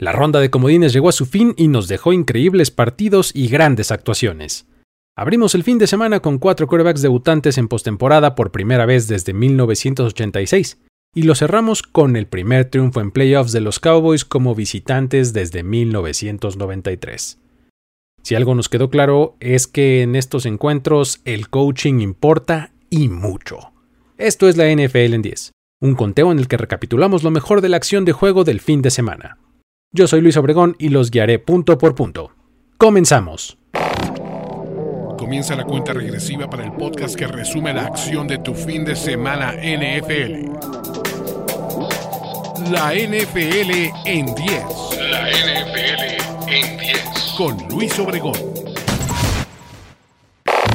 La ronda de comodines llegó a su fin y nos dejó increíbles partidos y grandes actuaciones. Abrimos el fin de semana con cuatro quarterbacks debutantes en postemporada por primera vez desde 1986 y lo cerramos con el primer triunfo en playoffs de los Cowboys como visitantes desde 1993. Si algo nos quedó claro es que en estos encuentros el coaching importa y mucho. Esto es la NFL en 10, un conteo en el que recapitulamos lo mejor de la acción de juego del fin de semana. Yo soy Luis Obregón y los guiaré punto por punto. Comenzamos. Comienza la cuenta regresiva para el podcast que resume la acción de tu fin de semana NFL. La NFL en 10. La NFL en 10. Con Luis Obregón.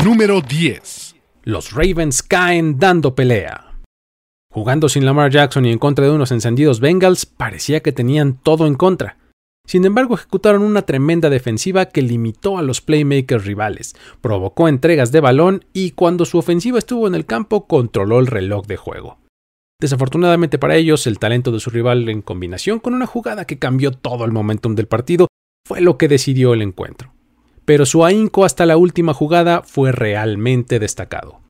Número 10. Los Ravens caen dando pelea. Jugando sin Lamar Jackson y en contra de unos encendidos Bengals, parecía que tenían todo en contra. Sin embargo, ejecutaron una tremenda defensiva que limitó a los playmakers rivales, provocó entregas de balón y cuando su ofensiva estuvo en el campo controló el reloj de juego. Desafortunadamente para ellos, el talento de su rival en combinación con una jugada que cambió todo el momentum del partido fue lo que decidió el encuentro. Pero su ahínco hasta la última jugada fue realmente destacado.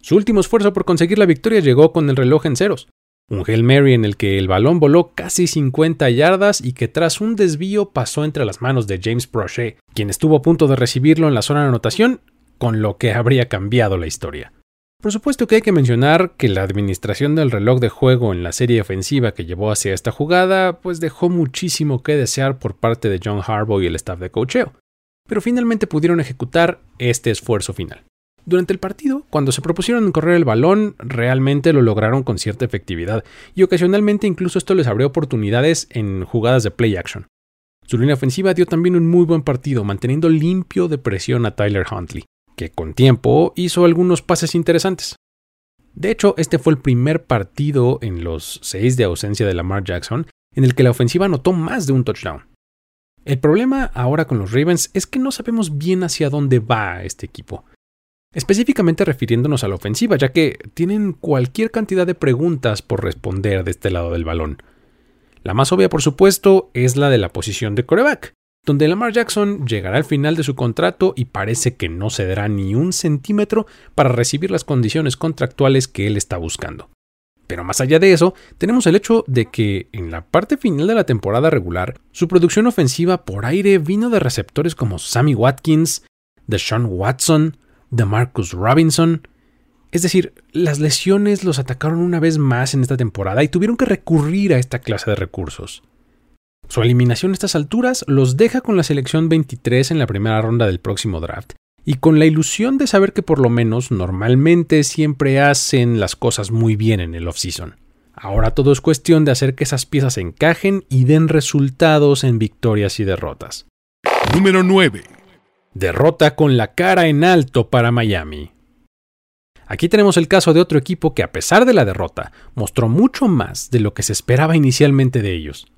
Su último esfuerzo por conseguir la victoria llegó con el reloj en ceros. Un Hail Mary en el que el balón voló casi 50 yardas y que tras un desvío pasó entre las manos de James Prochet, quien estuvo a punto de recibirlo en la zona de anotación, con lo que habría cambiado la historia. Por supuesto que hay que mencionar que la administración del reloj de juego en la serie ofensiva que llevó hacia esta jugada pues dejó muchísimo que desear por parte de John Harbaugh y el staff de cocheo, pero finalmente pudieron ejecutar este esfuerzo final. Durante el partido, cuando se propusieron correr el balón, realmente lo lograron con cierta efectividad, y ocasionalmente incluso esto les abrió oportunidades en jugadas de play action. Su línea ofensiva dio también un muy buen partido, manteniendo limpio de presión a Tyler Huntley, que con tiempo hizo algunos pases interesantes. De hecho, este fue el primer partido en los seis de ausencia de Lamar Jackson en el que la ofensiva anotó más de un touchdown. El problema ahora con los Ravens es que no sabemos bien hacia dónde va este equipo específicamente refiriéndonos a la ofensiva, ya que tienen cualquier cantidad de preguntas por responder de este lado del balón. La más obvia, por supuesto, es la de la posición de coreback, donde Lamar Jackson llegará al final de su contrato y parece que no cederá ni un centímetro para recibir las condiciones contractuales que él está buscando. Pero más allá de eso, tenemos el hecho de que en la parte final de la temporada regular, su producción ofensiva por aire vino de receptores como Sammy Watkins, Deshaun Watson, de Marcus Robinson. Es decir, las lesiones los atacaron una vez más en esta temporada y tuvieron que recurrir a esta clase de recursos. Su eliminación a estas alturas los deja con la selección 23 en la primera ronda del próximo draft y con la ilusión de saber que por lo menos normalmente siempre hacen las cosas muy bien en el offseason. Ahora todo es cuestión de hacer que esas piezas encajen y den resultados en victorias y derrotas. Número 9. Derrota con la cara en alto para Miami. Aquí tenemos el caso de otro equipo que a pesar de la derrota mostró mucho más de lo que se esperaba inicialmente de ellos.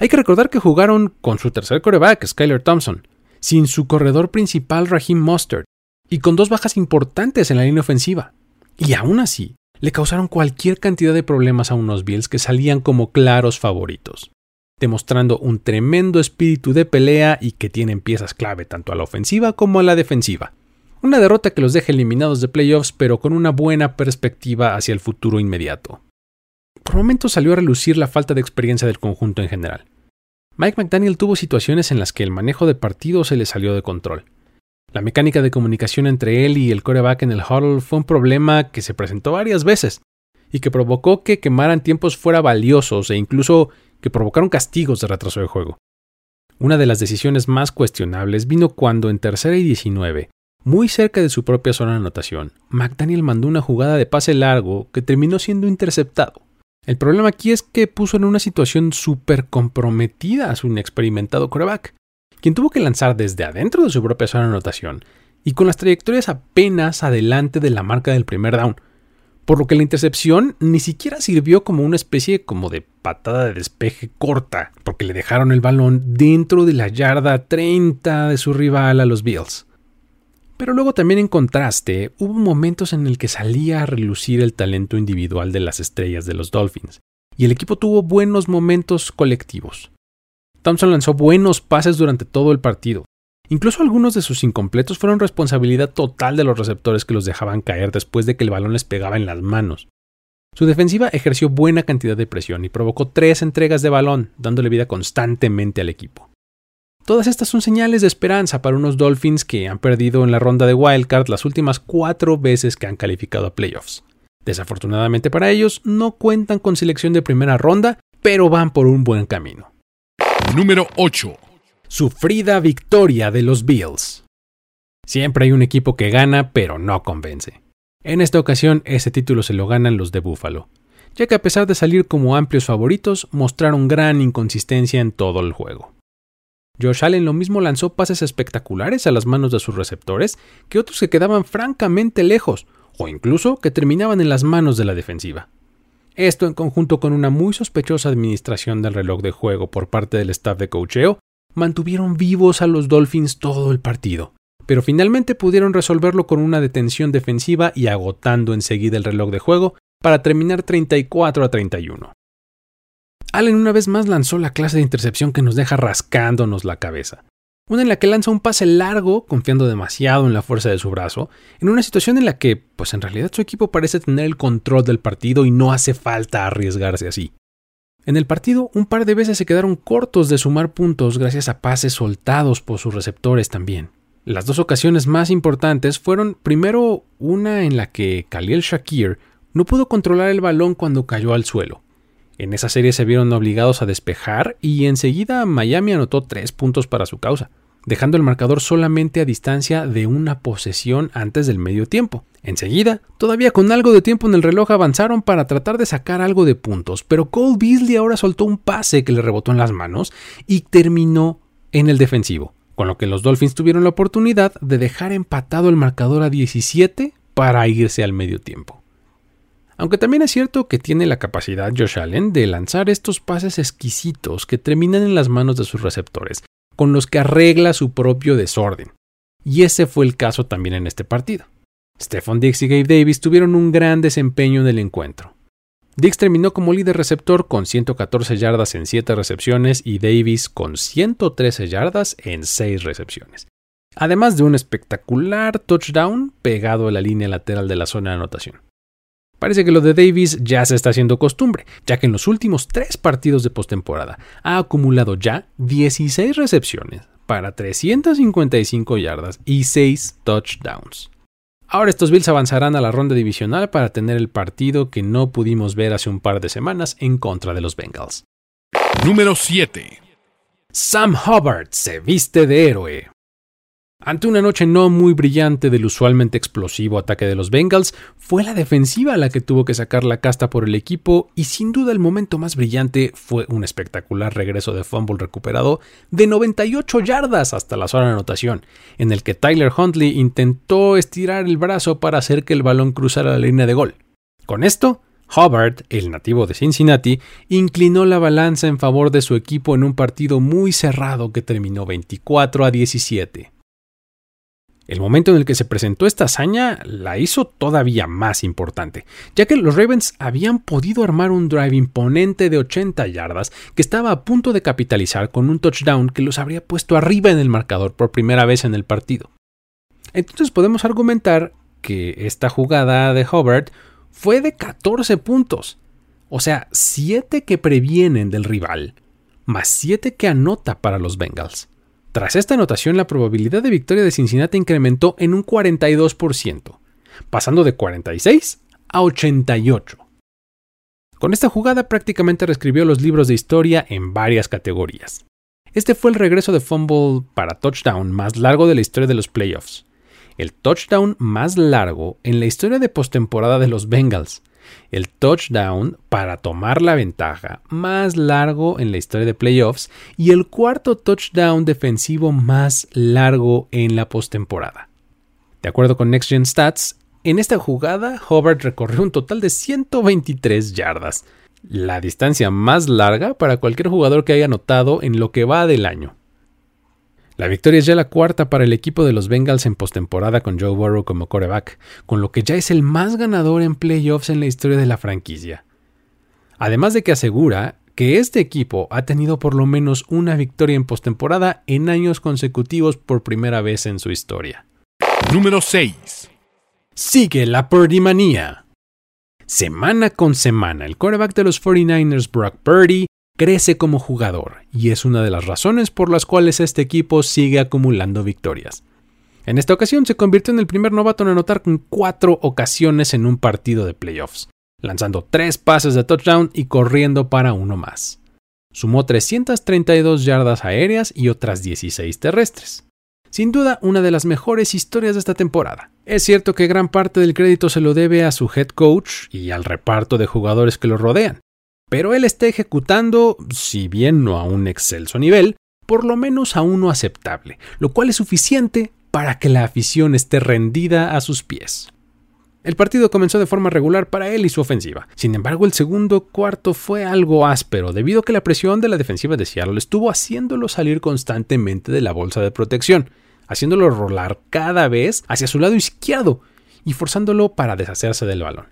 Hay que recordar que jugaron con su tercer coreback, Skyler Thompson, sin su corredor principal Raheem Mustard, y con dos bajas importantes en la línea ofensiva. Y aún así, le causaron cualquier cantidad de problemas a unos Bills que salían como claros favoritos demostrando un tremendo espíritu de pelea y que tienen piezas clave tanto a la ofensiva como a la defensiva. Una derrota que los deja eliminados de playoffs pero con una buena perspectiva hacia el futuro inmediato. Por momentos salió a relucir la falta de experiencia del conjunto en general. Mike McDaniel tuvo situaciones en las que el manejo de partido se le salió de control. La mecánica de comunicación entre él y el coreback en el huddle fue un problema que se presentó varias veces y que provocó que quemaran tiempos fuera valiosos e incluso que provocaron castigos de retraso de juego. Una de las decisiones más cuestionables vino cuando en tercera y 19, muy cerca de su propia zona de anotación, McDaniel mandó una jugada de pase largo que terminó siendo interceptado. El problema aquí es que puso en una situación súper comprometida a su inexperimentado coreback, quien tuvo que lanzar desde adentro de su propia zona de anotación y con las trayectorias apenas adelante de la marca del primer down, por lo que la intercepción ni siquiera sirvió como una especie como de patada de despeje corta, porque le dejaron el balón dentro de la yarda 30 de su rival a los Bills. Pero luego también en contraste, hubo momentos en el que salía a relucir el talento individual de las estrellas de los Dolphins, y el equipo tuvo buenos momentos colectivos. Thompson lanzó buenos pases durante todo el partido. Incluso algunos de sus incompletos fueron responsabilidad total de los receptores que los dejaban caer después de que el balón les pegaba en las manos. Su defensiva ejerció buena cantidad de presión y provocó tres entregas de balón, dándole vida constantemente al equipo. Todas estas son señales de esperanza para unos Dolphins que han perdido en la ronda de Wildcard las últimas cuatro veces que han calificado a playoffs. Desafortunadamente para ellos, no cuentan con selección de primera ronda, pero van por un buen camino. Número 8. Sufrida victoria de los Bills. Siempre hay un equipo que gana, pero no convence. En esta ocasión, ese título se lo ganan los de Buffalo, ya que a pesar de salir como amplios favoritos, mostraron gran inconsistencia en todo el juego. Josh Allen lo mismo lanzó pases espectaculares a las manos de sus receptores que otros que quedaban francamente lejos, o incluso que terminaban en las manos de la defensiva. Esto en conjunto con una muy sospechosa administración del reloj de juego por parte del staff de cocheo, mantuvieron vivos a los Dolphins todo el partido, pero finalmente pudieron resolverlo con una detención defensiva y agotando enseguida el reloj de juego para terminar 34 a 31. Allen una vez más lanzó la clase de intercepción que nos deja rascándonos la cabeza. Una en la que lanza un pase largo, confiando demasiado en la fuerza de su brazo, en una situación en la que, pues en realidad su equipo parece tener el control del partido y no hace falta arriesgarse así. En el partido, un par de veces se quedaron cortos de sumar puntos gracias a pases soltados por sus receptores también. Las dos ocasiones más importantes fueron primero una en la que Khalil Shakir no pudo controlar el balón cuando cayó al suelo, en esa serie se vieron obligados a despejar y enseguida Miami anotó tres puntos para su causa, dejando el marcador solamente a distancia de una posesión antes del medio tiempo. Enseguida, todavía con algo de tiempo en el reloj avanzaron para tratar de sacar algo de puntos, pero Cole Beasley ahora soltó un pase que le rebotó en las manos y terminó en el defensivo, con lo que los Dolphins tuvieron la oportunidad de dejar empatado el marcador a 17 para irse al medio tiempo. Aunque también es cierto que tiene la capacidad Josh Allen de lanzar estos pases exquisitos que terminan en las manos de sus receptores, con los que arregla su propio desorden. Y ese fue el caso también en este partido. Stephon Diggs y Gabe Davis tuvieron un gran desempeño en el encuentro. Diggs terminó como líder receptor con 114 yardas en 7 recepciones y Davis con 113 yardas en 6 recepciones. Además de un espectacular touchdown pegado a la línea lateral de la zona de anotación. Parece que lo de Davis ya se está haciendo costumbre, ya que en los últimos tres partidos de postemporada ha acumulado ya 16 recepciones para 355 yardas y 6 touchdowns. Ahora estos Bills avanzarán a la ronda divisional para tener el partido que no pudimos ver hace un par de semanas en contra de los Bengals. Número 7. Sam Hubbard se viste de héroe. Ante una noche no muy brillante del usualmente explosivo ataque de los Bengals, fue la defensiva la que tuvo que sacar la casta por el equipo y sin duda el momento más brillante fue un espectacular regreso de fumble recuperado de 98 yardas hasta la zona de anotación, en el que Tyler Huntley intentó estirar el brazo para hacer que el balón cruzara la línea de gol. Con esto, Hubbard, el nativo de Cincinnati, inclinó la balanza en favor de su equipo en un partido muy cerrado que terminó 24 a 17. El momento en el que se presentó esta hazaña la hizo todavía más importante, ya que los Ravens habían podido armar un drive imponente de 80 yardas que estaba a punto de capitalizar con un touchdown que los habría puesto arriba en el marcador por primera vez en el partido. Entonces podemos argumentar que esta jugada de Hubbard fue de 14 puntos, o sea, 7 que previenen del rival, más 7 que anota para los Bengals. Tras esta anotación, la probabilidad de victoria de Cincinnati incrementó en un 42%, pasando de 46 a 88. Con esta jugada prácticamente reescribió los libros de historia en varias categorías. Este fue el regreso de fumble para touchdown más largo de la historia de los playoffs, el touchdown más largo en la historia de postemporada de los Bengals, el touchdown para tomar la ventaja más largo en la historia de playoffs y el cuarto touchdown defensivo más largo en la postemporada. De acuerdo con Next Gen Stats, en esta jugada Hubbard recorrió un total de 123 yardas, la distancia más larga para cualquier jugador que haya anotado en lo que va del año. La victoria es ya la cuarta para el equipo de los Bengals en postemporada con Joe Burrow como coreback, con lo que ya es el más ganador en playoffs en la historia de la franquicia. Además de que asegura que este equipo ha tenido por lo menos una victoria en postemporada en años consecutivos por primera vez en su historia. Número 6. Sigue la Purdy manía. Semana con semana, el quarterback de los 49ers, Brock Purdy, crece como jugador y es una de las razones por las cuales este equipo sigue acumulando victorias. En esta ocasión se convirtió en el primer novato en anotar con cuatro ocasiones en un partido de playoffs, lanzando tres pases de touchdown y corriendo para uno más. Sumó 332 yardas aéreas y otras 16 terrestres. Sin duda, una de las mejores historias de esta temporada. Es cierto que gran parte del crédito se lo debe a su head coach y al reparto de jugadores que lo rodean, pero él está ejecutando, si bien no a un excelso nivel, por lo menos a uno aceptable, lo cual es suficiente para que la afición esté rendida a sus pies. El partido comenzó de forma regular para él y su ofensiva. Sin embargo, el segundo cuarto fue algo áspero, debido a que la presión de la defensiva de Seattle estuvo haciéndolo salir constantemente de la bolsa de protección, haciéndolo rolar cada vez hacia su lado izquierdo y forzándolo para deshacerse del balón.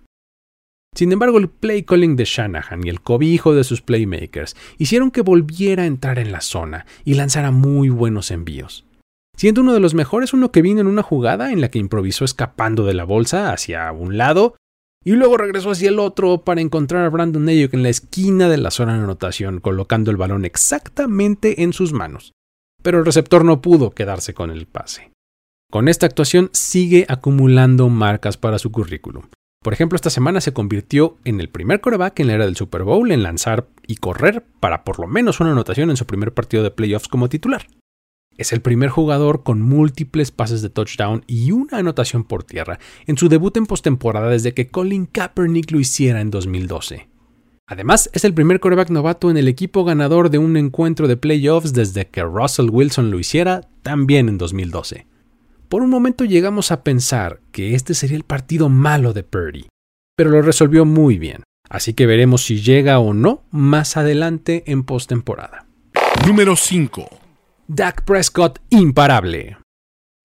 Sin embargo, el play calling de Shanahan y el cobijo de sus playmakers hicieron que volviera a entrar en la zona y lanzara muy buenos envíos siendo uno de los mejores uno que vino en una jugada en la que improvisó escapando de la bolsa hacia un lado y luego regresó hacia el otro para encontrar a Brandon Ayuk en la esquina de la zona de anotación, colocando el balón exactamente en sus manos. Pero el receptor no pudo quedarse con el pase. Con esta actuación sigue acumulando marcas para su currículum. Por ejemplo, esta semana se convirtió en el primer coreback en la era del Super Bowl en lanzar y correr para por lo menos una anotación en su primer partido de playoffs como titular. Es el primer jugador con múltiples pases de touchdown y una anotación por tierra en su debut en postemporada desde que Colin Kaepernick lo hiciera en 2012. Además, es el primer quarterback novato en el equipo ganador de un encuentro de playoffs desde que Russell Wilson lo hiciera también en 2012. Por un momento llegamos a pensar que este sería el partido malo de Purdy, pero lo resolvió muy bien, así que veremos si llega o no más adelante en postemporada. Número 5. Dak Prescott imparable.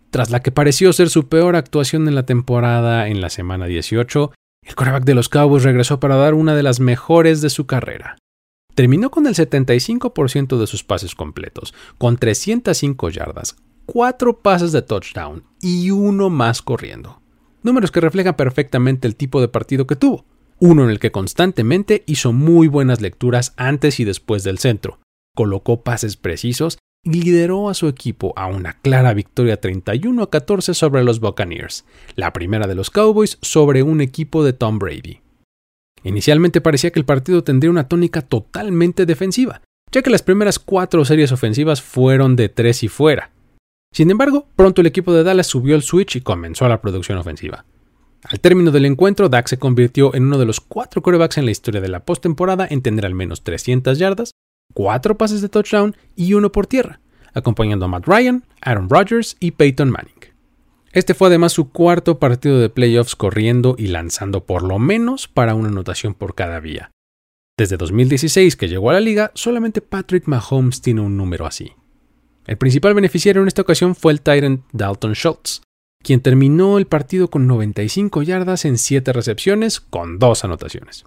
Tras la que pareció ser su peor actuación en la temporada en la semana 18, el quarterback de los Cowboys regresó para dar una de las mejores de su carrera. Terminó con el 75% de sus pases completos, con 305 yardas, 4 pases de touchdown y uno más corriendo. Números que reflejan perfectamente el tipo de partido que tuvo. Uno en el que constantemente hizo muy buenas lecturas antes y después del centro, colocó pases precisos lideró a su equipo a una clara victoria 31 a 14 sobre los Buccaneers, la primera de los Cowboys sobre un equipo de Tom Brady. Inicialmente parecía que el partido tendría una tónica totalmente defensiva, ya que las primeras cuatro series ofensivas fueron de tres y fuera. Sin embargo, pronto el equipo de Dallas subió el switch y comenzó la producción ofensiva. Al término del encuentro, Dak se convirtió en uno de los cuatro quarterbacks en la historia de la postemporada en tener al menos 300 yardas, cuatro pases de touchdown y uno por tierra, acompañando a Matt Ryan, Aaron Rodgers y Peyton Manning. Este fue además su cuarto partido de playoffs corriendo y lanzando por lo menos para una anotación por cada vía. Desde 2016 que llegó a la liga, solamente Patrick Mahomes tiene un número así. El principal beneficiario en esta ocasión fue el Tyrant Dalton Schultz, quien terminó el partido con 95 yardas en 7 recepciones con 2 anotaciones.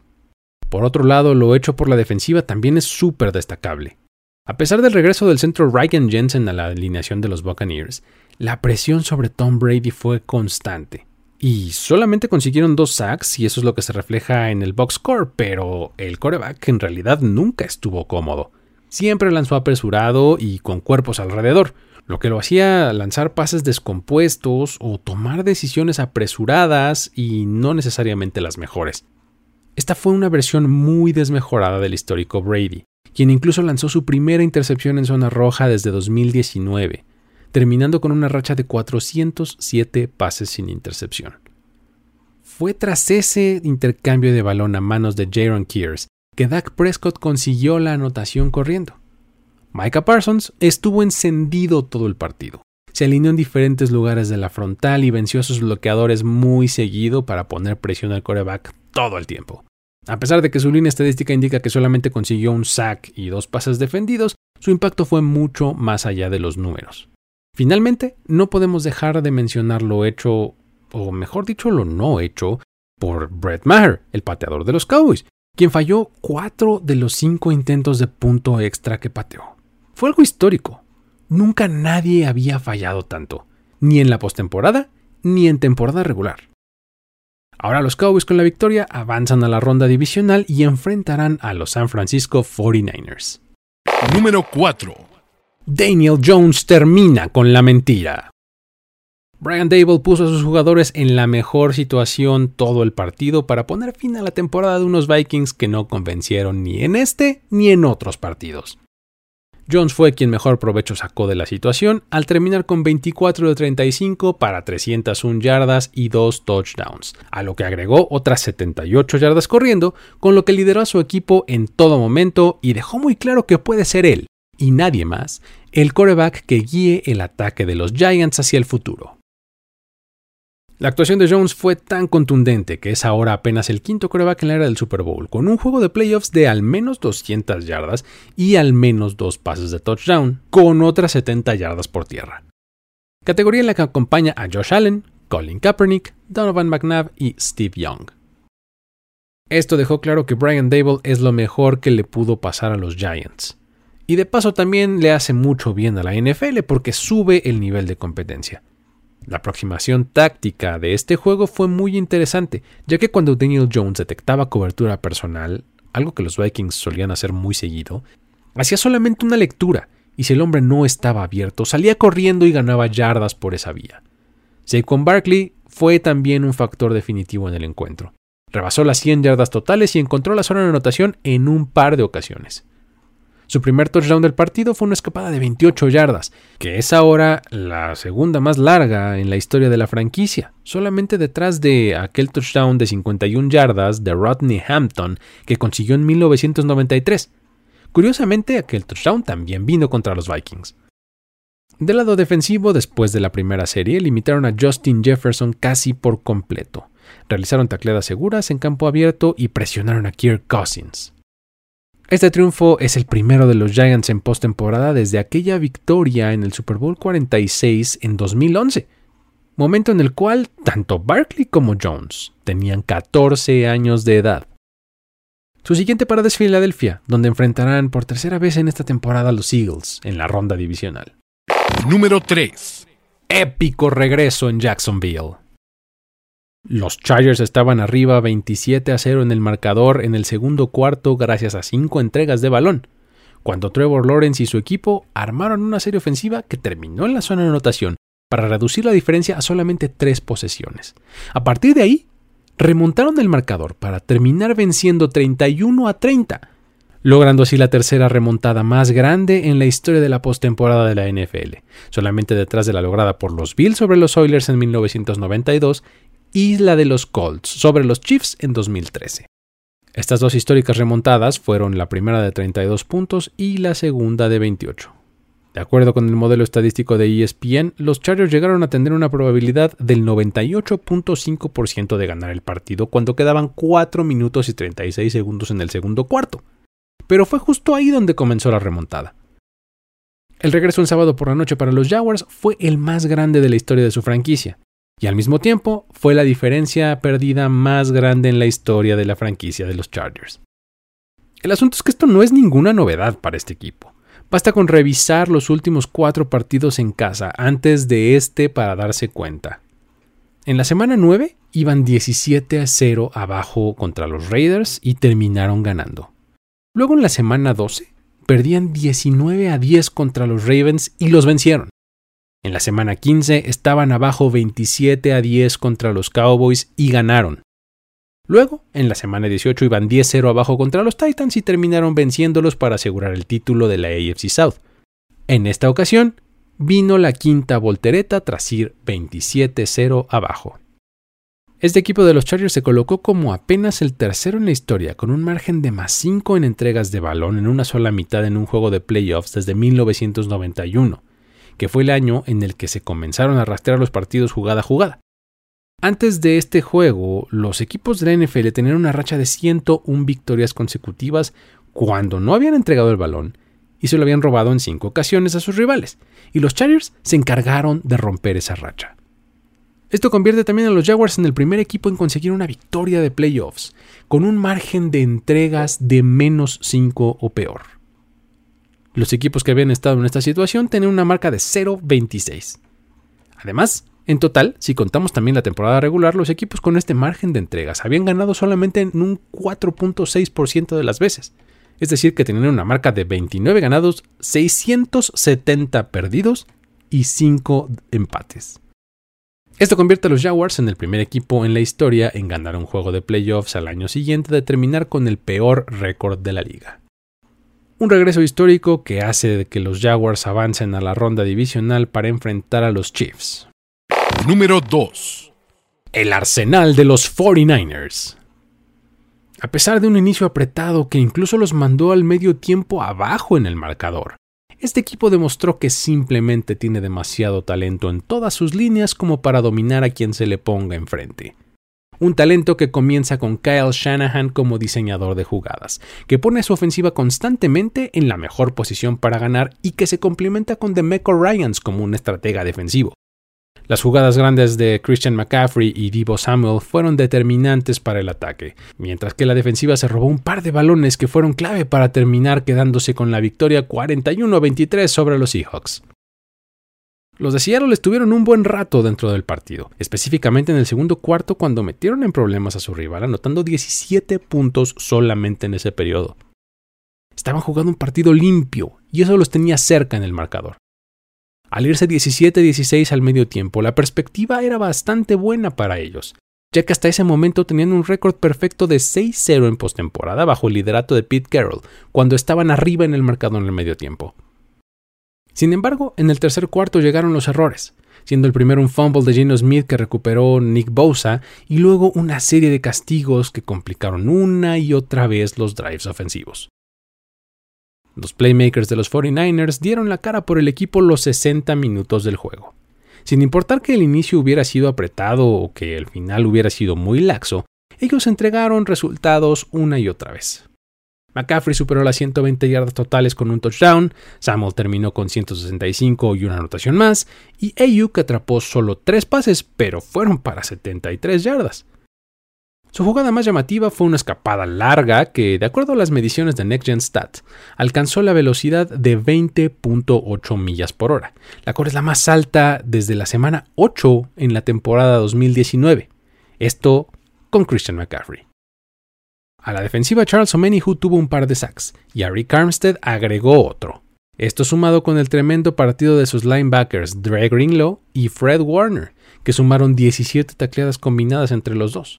Por otro lado, lo hecho por la defensiva también es súper destacable. A pesar del regreso del centro Ryan Jensen a la alineación de los Buccaneers, la presión sobre Tom Brady fue constante. Y solamente consiguieron dos sacks y eso es lo que se refleja en el box score, pero el coreback en realidad nunca estuvo cómodo. Siempre lanzó apresurado y con cuerpos alrededor, lo que lo hacía lanzar pases descompuestos o tomar decisiones apresuradas y no necesariamente las mejores. Esta fue una versión muy desmejorada del histórico Brady, quien incluso lanzó su primera intercepción en zona roja desde 2019, terminando con una racha de 407 pases sin intercepción. Fue tras ese intercambio de balón a manos de Jaron Kears que Dak Prescott consiguió la anotación corriendo. Micah Parsons estuvo encendido todo el partido. Se alineó en diferentes lugares de la frontal y venció a sus bloqueadores muy seguido para poner presión al coreback todo el tiempo. A pesar de que su línea estadística indica que solamente consiguió un sack y dos pases defendidos, su impacto fue mucho más allá de los números. Finalmente, no podemos dejar de mencionar lo hecho, o mejor dicho, lo no hecho, por Brett Maher, el pateador de los Cowboys, quien falló cuatro de los cinco intentos de punto extra que pateó. Fue algo histórico. Nunca nadie había fallado tanto, ni en la postemporada ni en temporada regular. Ahora los Cowboys con la victoria avanzan a la ronda divisional y enfrentarán a los San Francisco 49ers. Número 4. Daniel Jones termina con la mentira. Brian Dable puso a sus jugadores en la mejor situación todo el partido para poner fin a la temporada de unos Vikings que no convencieron ni en este ni en otros partidos. Jones fue quien mejor provecho sacó de la situación al terminar con 24 de 35 para 301 yardas y 2 touchdowns, a lo que agregó otras 78 yardas corriendo, con lo que lideró a su equipo en todo momento y dejó muy claro que puede ser él, y nadie más, el coreback que guíe el ataque de los Giants hacia el futuro. La actuación de Jones fue tan contundente que es ahora apenas el quinto coreback en la era del Super Bowl, con un juego de playoffs de al menos 200 yardas y al menos dos pases de touchdown, con otras 70 yardas por tierra. Categoría en la que acompaña a Josh Allen, Colin Kaepernick, Donovan McNabb y Steve Young. Esto dejó claro que Brian Dable es lo mejor que le pudo pasar a los Giants. Y de paso también le hace mucho bien a la NFL porque sube el nivel de competencia. La aproximación táctica de este juego fue muy interesante, ya que cuando Daniel Jones detectaba cobertura personal, algo que los Vikings solían hacer muy seguido, hacía solamente una lectura, y si el hombre no estaba abierto, salía corriendo y ganaba yardas por esa vía. Saquon Barkley fue también un factor definitivo en el encuentro. Rebasó las 100 yardas totales y encontró la zona de anotación en un par de ocasiones. Su primer touchdown del partido fue una escapada de 28 yardas, que es ahora la segunda más larga en la historia de la franquicia, solamente detrás de aquel touchdown de 51 yardas de Rodney Hampton que consiguió en 1993. Curiosamente, aquel touchdown también vino contra los Vikings. Del lado defensivo, después de la primera serie, limitaron a Justin Jefferson casi por completo. Realizaron tacleadas seguras en campo abierto y presionaron a Kirk Cousins. Este triunfo es el primero de los Giants en postemporada desde aquella victoria en el Super Bowl 46 en 2011, momento en el cual tanto Barkley como Jones tenían 14 años de edad. Su siguiente parada es Filadelfia, donde enfrentarán por tercera vez en esta temporada a los Eagles en la ronda divisional. Número 3. Épico regreso en Jacksonville. Los Chargers estaban arriba 27 a 0 en el marcador en el segundo cuarto gracias a cinco entregas de balón, cuando Trevor Lawrence y su equipo armaron una serie ofensiva que terminó en la zona de anotación para reducir la diferencia a solamente tres posesiones. A partir de ahí, remontaron el marcador para terminar venciendo 31 a 30, logrando así la tercera remontada más grande en la historia de la postemporada de la NFL, solamente detrás de la lograda por los Bills sobre los Oilers en 1992 y la de los Colts sobre los Chiefs en 2013. Estas dos históricas remontadas fueron la primera de 32 puntos y la segunda de 28. De acuerdo con el modelo estadístico de ESPN, los Chargers llegaron a tener una probabilidad del 98.5% de ganar el partido cuando quedaban 4 minutos y 36 segundos en el segundo cuarto. Pero fue justo ahí donde comenzó la remontada. El regreso un sábado por la noche para los Jaguars fue el más grande de la historia de su franquicia, y al mismo tiempo fue la diferencia perdida más grande en la historia de la franquicia de los Chargers. El asunto es que esto no es ninguna novedad para este equipo. Basta con revisar los últimos cuatro partidos en casa antes de este para darse cuenta. En la semana 9 iban 17 a 0 abajo contra los Raiders y terminaron ganando. Luego en la semana 12 perdían 19 a 10 contra los Ravens y los vencieron. En la semana 15 estaban abajo 27 a 10 contra los Cowboys y ganaron. Luego, en la semana 18 iban 10-0 abajo contra los Titans y terminaron venciéndolos para asegurar el título de la AFC South. En esta ocasión, vino la quinta voltereta tras ir 27-0 abajo. Este equipo de los Chargers se colocó como apenas el tercero en la historia, con un margen de más 5 en entregas de balón en una sola mitad en un juego de playoffs desde 1991 que fue el año en el que se comenzaron a rastrear los partidos jugada a jugada. Antes de este juego, los equipos de la NFL tenían una racha de 101 victorias consecutivas cuando no habían entregado el balón y se lo habían robado en cinco ocasiones a sus rivales, y los Chargers se encargaron de romper esa racha. Esto convierte también a los Jaguars en el primer equipo en conseguir una victoria de playoffs, con un margen de entregas de menos 5 o peor. Los equipos que habían estado en esta situación tenían una marca de 0-26. Además, en total, si contamos también la temporada regular, los equipos con este margen de entregas habían ganado solamente en un 4.6% de las veces. Es decir, que tenían una marca de 29 ganados, 670 perdidos y 5 empates. Esto convierte a los Jaguars en el primer equipo en la historia en ganar un juego de playoffs al año siguiente de terminar con el peor récord de la liga. Un regreso histórico que hace que los Jaguars avancen a la ronda divisional para enfrentar a los Chiefs. Número 2. El arsenal de los 49ers. A pesar de un inicio apretado que incluso los mandó al medio tiempo abajo en el marcador, este equipo demostró que simplemente tiene demasiado talento en todas sus líneas como para dominar a quien se le ponga enfrente. Un talento que comienza con Kyle Shanahan como diseñador de jugadas, que pone su ofensiva constantemente en la mejor posición para ganar y que se complementa con DeMeco Ryans como un estratega defensivo. Las jugadas grandes de Christian McCaffrey y Divo Samuel fueron determinantes para el ataque, mientras que la defensiva se robó un par de balones que fueron clave para terminar quedándose con la victoria 41-23 sobre los Seahawks. Los de Seattle estuvieron un buen rato dentro del partido, específicamente en el segundo cuarto cuando metieron en problemas a su rival anotando 17 puntos solamente en ese periodo. Estaban jugando un partido limpio y eso los tenía cerca en el marcador. Al irse 17-16 al medio tiempo, la perspectiva era bastante buena para ellos, ya que hasta ese momento tenían un récord perfecto de 6-0 en postemporada bajo el liderato de Pete Carroll, cuando estaban arriba en el mercado en el medio tiempo. Sin embargo, en el tercer cuarto llegaron los errores, siendo el primero un fumble de Geno Smith que recuperó Nick Bosa y luego una serie de castigos que complicaron una y otra vez los drives ofensivos. Los playmakers de los 49ers dieron la cara por el equipo los 60 minutos del juego. Sin importar que el inicio hubiera sido apretado o que el final hubiera sido muy laxo, ellos entregaron resultados una y otra vez. McCaffrey superó las 120 yardas totales con un touchdown, Samuel terminó con 165 y una anotación más, y Ayuk atrapó solo 3 pases, pero fueron para 73 yardas. Su jugada más llamativa fue una escapada larga que, de acuerdo a las mediciones de NextGen Stat, alcanzó la velocidad de 20.8 millas por hora, la cual es la más alta desde la semana 8 en la temporada 2019. Esto con Christian McCaffrey. A la defensiva Charles Omenihu tuvo un par de sacks y a Rick Armstead agregó otro. Esto sumado con el tremendo partido de sus linebackers Dre Greenlow y Fred Warner, que sumaron 17 tacleadas combinadas entre los dos.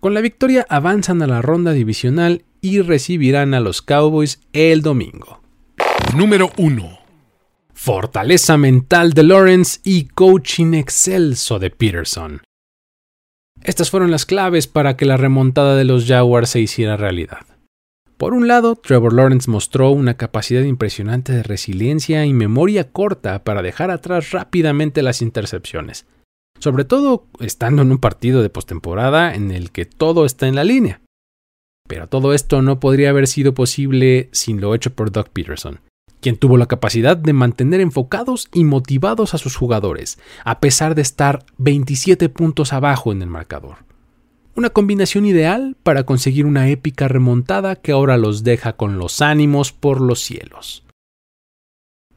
Con la victoria avanzan a la ronda divisional y recibirán a los Cowboys el domingo. Número 1. Fortaleza mental de Lawrence y coaching excelso de Peterson. Estas fueron las claves para que la remontada de los Jaguars se hiciera realidad. Por un lado, Trevor Lawrence mostró una capacidad impresionante de resiliencia y memoria corta para dejar atrás rápidamente las intercepciones, sobre todo estando en un partido de postemporada en el que todo está en la línea. Pero todo esto no podría haber sido posible sin lo hecho por Doug Peterson, quien tuvo la capacidad de mantener enfocados y motivados a sus jugadores, a pesar de estar 27 puntos abajo en el marcador. Una combinación ideal para conseguir una épica remontada que ahora los deja con los ánimos por los cielos.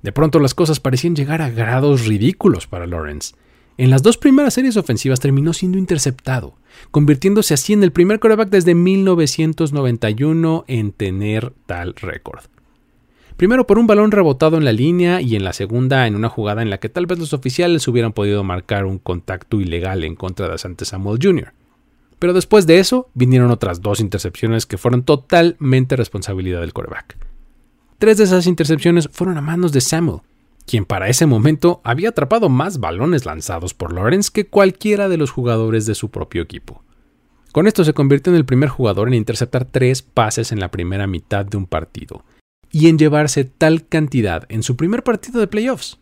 De pronto las cosas parecían llegar a grados ridículos para Lawrence, en las dos primeras series ofensivas terminó siendo interceptado, convirtiéndose así en el primer quarterback desde 1991 en tener tal récord. Primero por un balón rebotado en la línea y en la segunda en una jugada en la que tal vez los oficiales hubieran podido marcar un contacto ilegal en contra de Asante Samuel Jr. Pero después de eso vinieron otras dos intercepciones que fueron totalmente responsabilidad del quarterback. Tres de esas intercepciones fueron a manos de Samuel, quien para ese momento había atrapado más balones lanzados por Lawrence que cualquiera de los jugadores de su propio equipo. Con esto se convirtió en el primer jugador en interceptar tres pases en la primera mitad de un partido, y en llevarse tal cantidad en su primer partido de playoffs.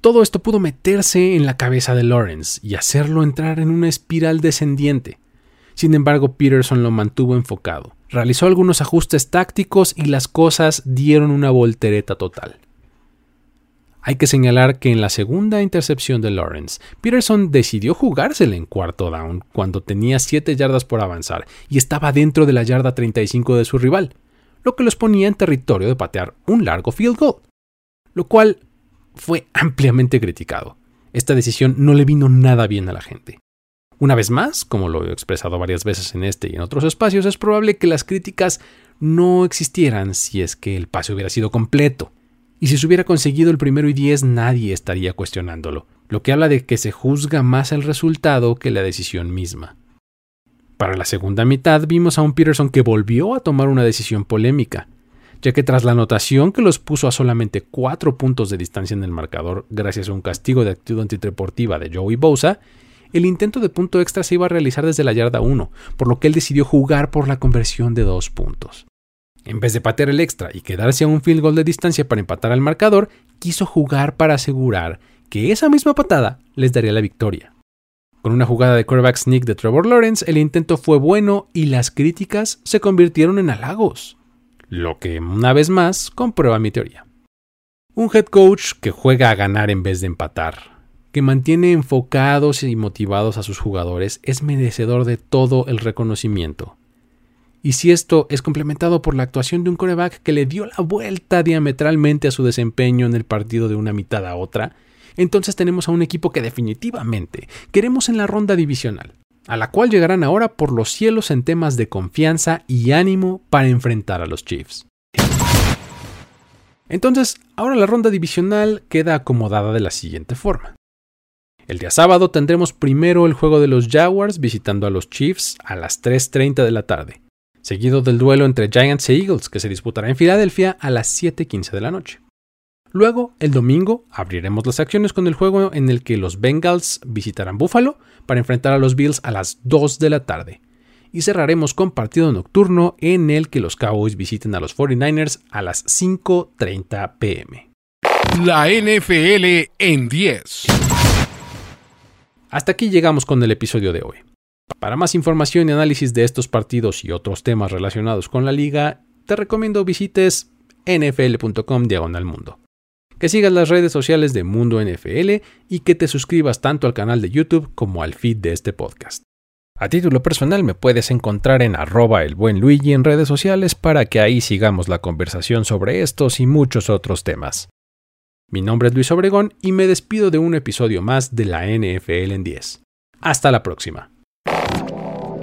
Todo esto pudo meterse en la cabeza de Lawrence y hacerlo entrar en una espiral descendiente. Sin embargo, Peterson lo mantuvo enfocado, realizó algunos ajustes tácticos y las cosas dieron una voltereta total. Hay que señalar que en la segunda intercepción de Lawrence, Peterson decidió jugársela en cuarto down cuando tenía 7 yardas por avanzar y estaba dentro de la yarda 35 de su rival, lo que los ponía en territorio de patear un largo field goal, lo cual fue ampliamente criticado. Esta decisión no le vino nada bien a la gente. Una vez más, como lo he expresado varias veces en este y en otros espacios, es probable que las críticas no existieran si es que el pase hubiera sido completo. Y si se hubiera conseguido el primero y diez, nadie estaría cuestionándolo, lo que habla de que se juzga más el resultado que la decisión misma. Para la segunda mitad vimos a un Peterson que volvió a tomar una decisión polémica, ya que tras la anotación que los puso a solamente cuatro puntos de distancia en el marcador gracias a un castigo de actitud antideportiva de Joey Bosa, el intento de punto extra se iba a realizar desde la yarda 1, por lo que él decidió jugar por la conversión de dos puntos. En vez de patear el extra y quedarse a un field goal de distancia para empatar al marcador, quiso jugar para asegurar que esa misma patada les daría la victoria. Con una jugada de quarterback sneak de Trevor Lawrence, el intento fue bueno y las críticas se convirtieron en halagos, lo que una vez más comprueba mi teoría. Un head coach que juega a ganar en vez de empatar, que mantiene enfocados y motivados a sus jugadores es merecedor de todo el reconocimiento. Y si esto es complementado por la actuación de un coreback que le dio la vuelta diametralmente a su desempeño en el partido de una mitad a otra, entonces tenemos a un equipo que definitivamente queremos en la ronda divisional, a la cual llegarán ahora por los cielos en temas de confianza y ánimo para enfrentar a los Chiefs. Entonces, ahora la ronda divisional queda acomodada de la siguiente forma. El día sábado tendremos primero el juego de los Jaguars visitando a los Chiefs a las 3.30 de la tarde, seguido del duelo entre Giants e Eagles que se disputará en Filadelfia a las 7.15 de la noche. Luego, el domingo, abriremos las acciones con el juego en el que los Bengals visitarán Buffalo para enfrentar a los Bills a las 2 de la tarde. Y cerraremos con partido nocturno en el que los Cowboys visiten a los 49ers a las 5.30 pm. La NFL en 10. Hasta aquí llegamos con el episodio de hoy. Para más información y análisis de estos partidos y otros temas relacionados con la liga, te recomiendo visites nfl.com diagonal mundo. Que sigas las redes sociales de Mundo NFL y que te suscribas tanto al canal de YouTube como al feed de este podcast. A título personal me puedes encontrar en arroba el buen en redes sociales para que ahí sigamos la conversación sobre estos y muchos otros temas. Mi nombre es Luis Obregón y me despido de un episodio más de la NFL en 10. Hasta la próxima.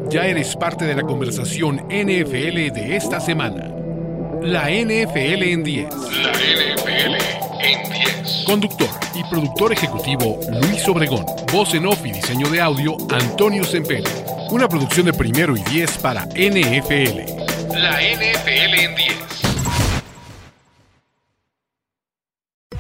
Ya eres parte de la conversación NFL de esta semana. La NFL en 10. La NFL en 10. Conductor y productor ejecutivo Luis Obregón. Voz en off y diseño de audio Antonio Sempere. Una producción de primero y 10 para NFL. La NFL en 10.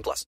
18 plus.